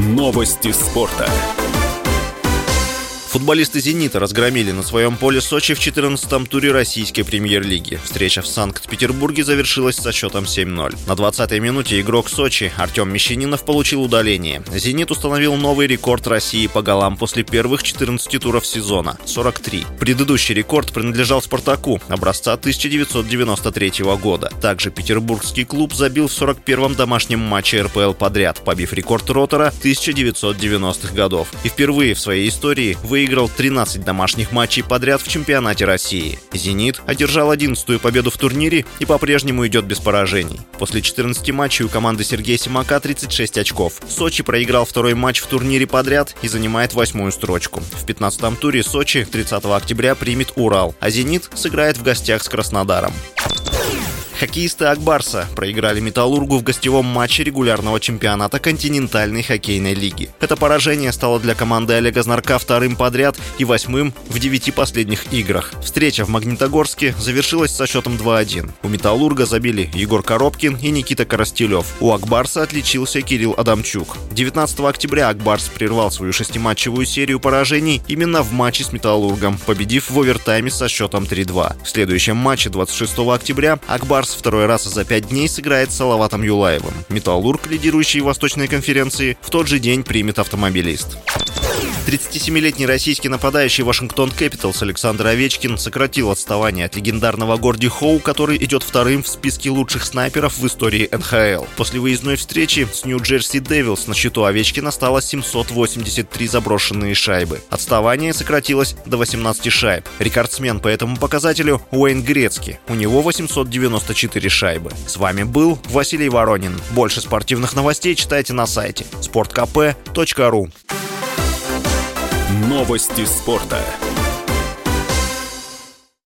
Новости спорта. Футболисты «Зенита» разгромили на своем поле Сочи в 14-м туре российской премьер-лиги. Встреча в Санкт-Петербурге завершилась со счетом 7-0. На 20-й минуте игрок Сочи Артем Мещанинов получил удаление. «Зенит» установил новый рекорд России по голам после первых 14 туров сезона – 43. Предыдущий рекорд принадлежал «Спартаку» образца 1993 года. Также петербургский клуб забил в 41-м домашнем матче РПЛ подряд, побив рекорд Ротора 1990-х годов. И впервые в своей истории вы выиграл 13 домашних матчей подряд в чемпионате России. «Зенит» одержал 11-ю победу в турнире и по-прежнему идет без поражений. После 14 матчей у команды Сергея Симака 36 очков. Сочи проиграл второй матч в турнире подряд и занимает восьмую строчку. В 15-м туре Сочи 30 октября примет Урал, а «Зенит» сыграет в гостях с Краснодаром. Хоккеисты Акбарса проиграли «Металлургу» в гостевом матче регулярного чемпионата континентальной хоккейной лиги. Это поражение стало для команды Олега Знарка вторым подряд и восьмым в девяти последних играх. Встреча в Магнитогорске завершилась со счетом 2-1. У «Металлурга» забили Егор Коробкин и Никита Коростелев. У Акбарса отличился Кирилл Адамчук. 19 октября Акбарс прервал свою шестиматчевую серию поражений именно в матче с «Металлургом», победив в овертайме со счетом 3-2. В следующем матче 26 октября Ак Барс второй раз за пять дней сыграет с Салаватом Юлаевым. Металлург, лидирующий в Восточной конференции, в тот же день примет автомобилист. 37-летний российский нападающий Вашингтон Кэпиталс Александр Овечкин сократил отставание от легендарного Горди Хоу, который идет вторым в списке лучших снайперов в истории НХЛ. После выездной встречи с Нью-Джерси Девилс на счету Овечкина стало 783 заброшенные шайбы. Отставание сократилось до 18 шайб. Рекордсмен по этому показателю Уэйн Грецкий. У него 894 шайбы. С вами был Василий Воронин. Больше спортивных новостей читайте на сайте sportkp.ru Новости спорта.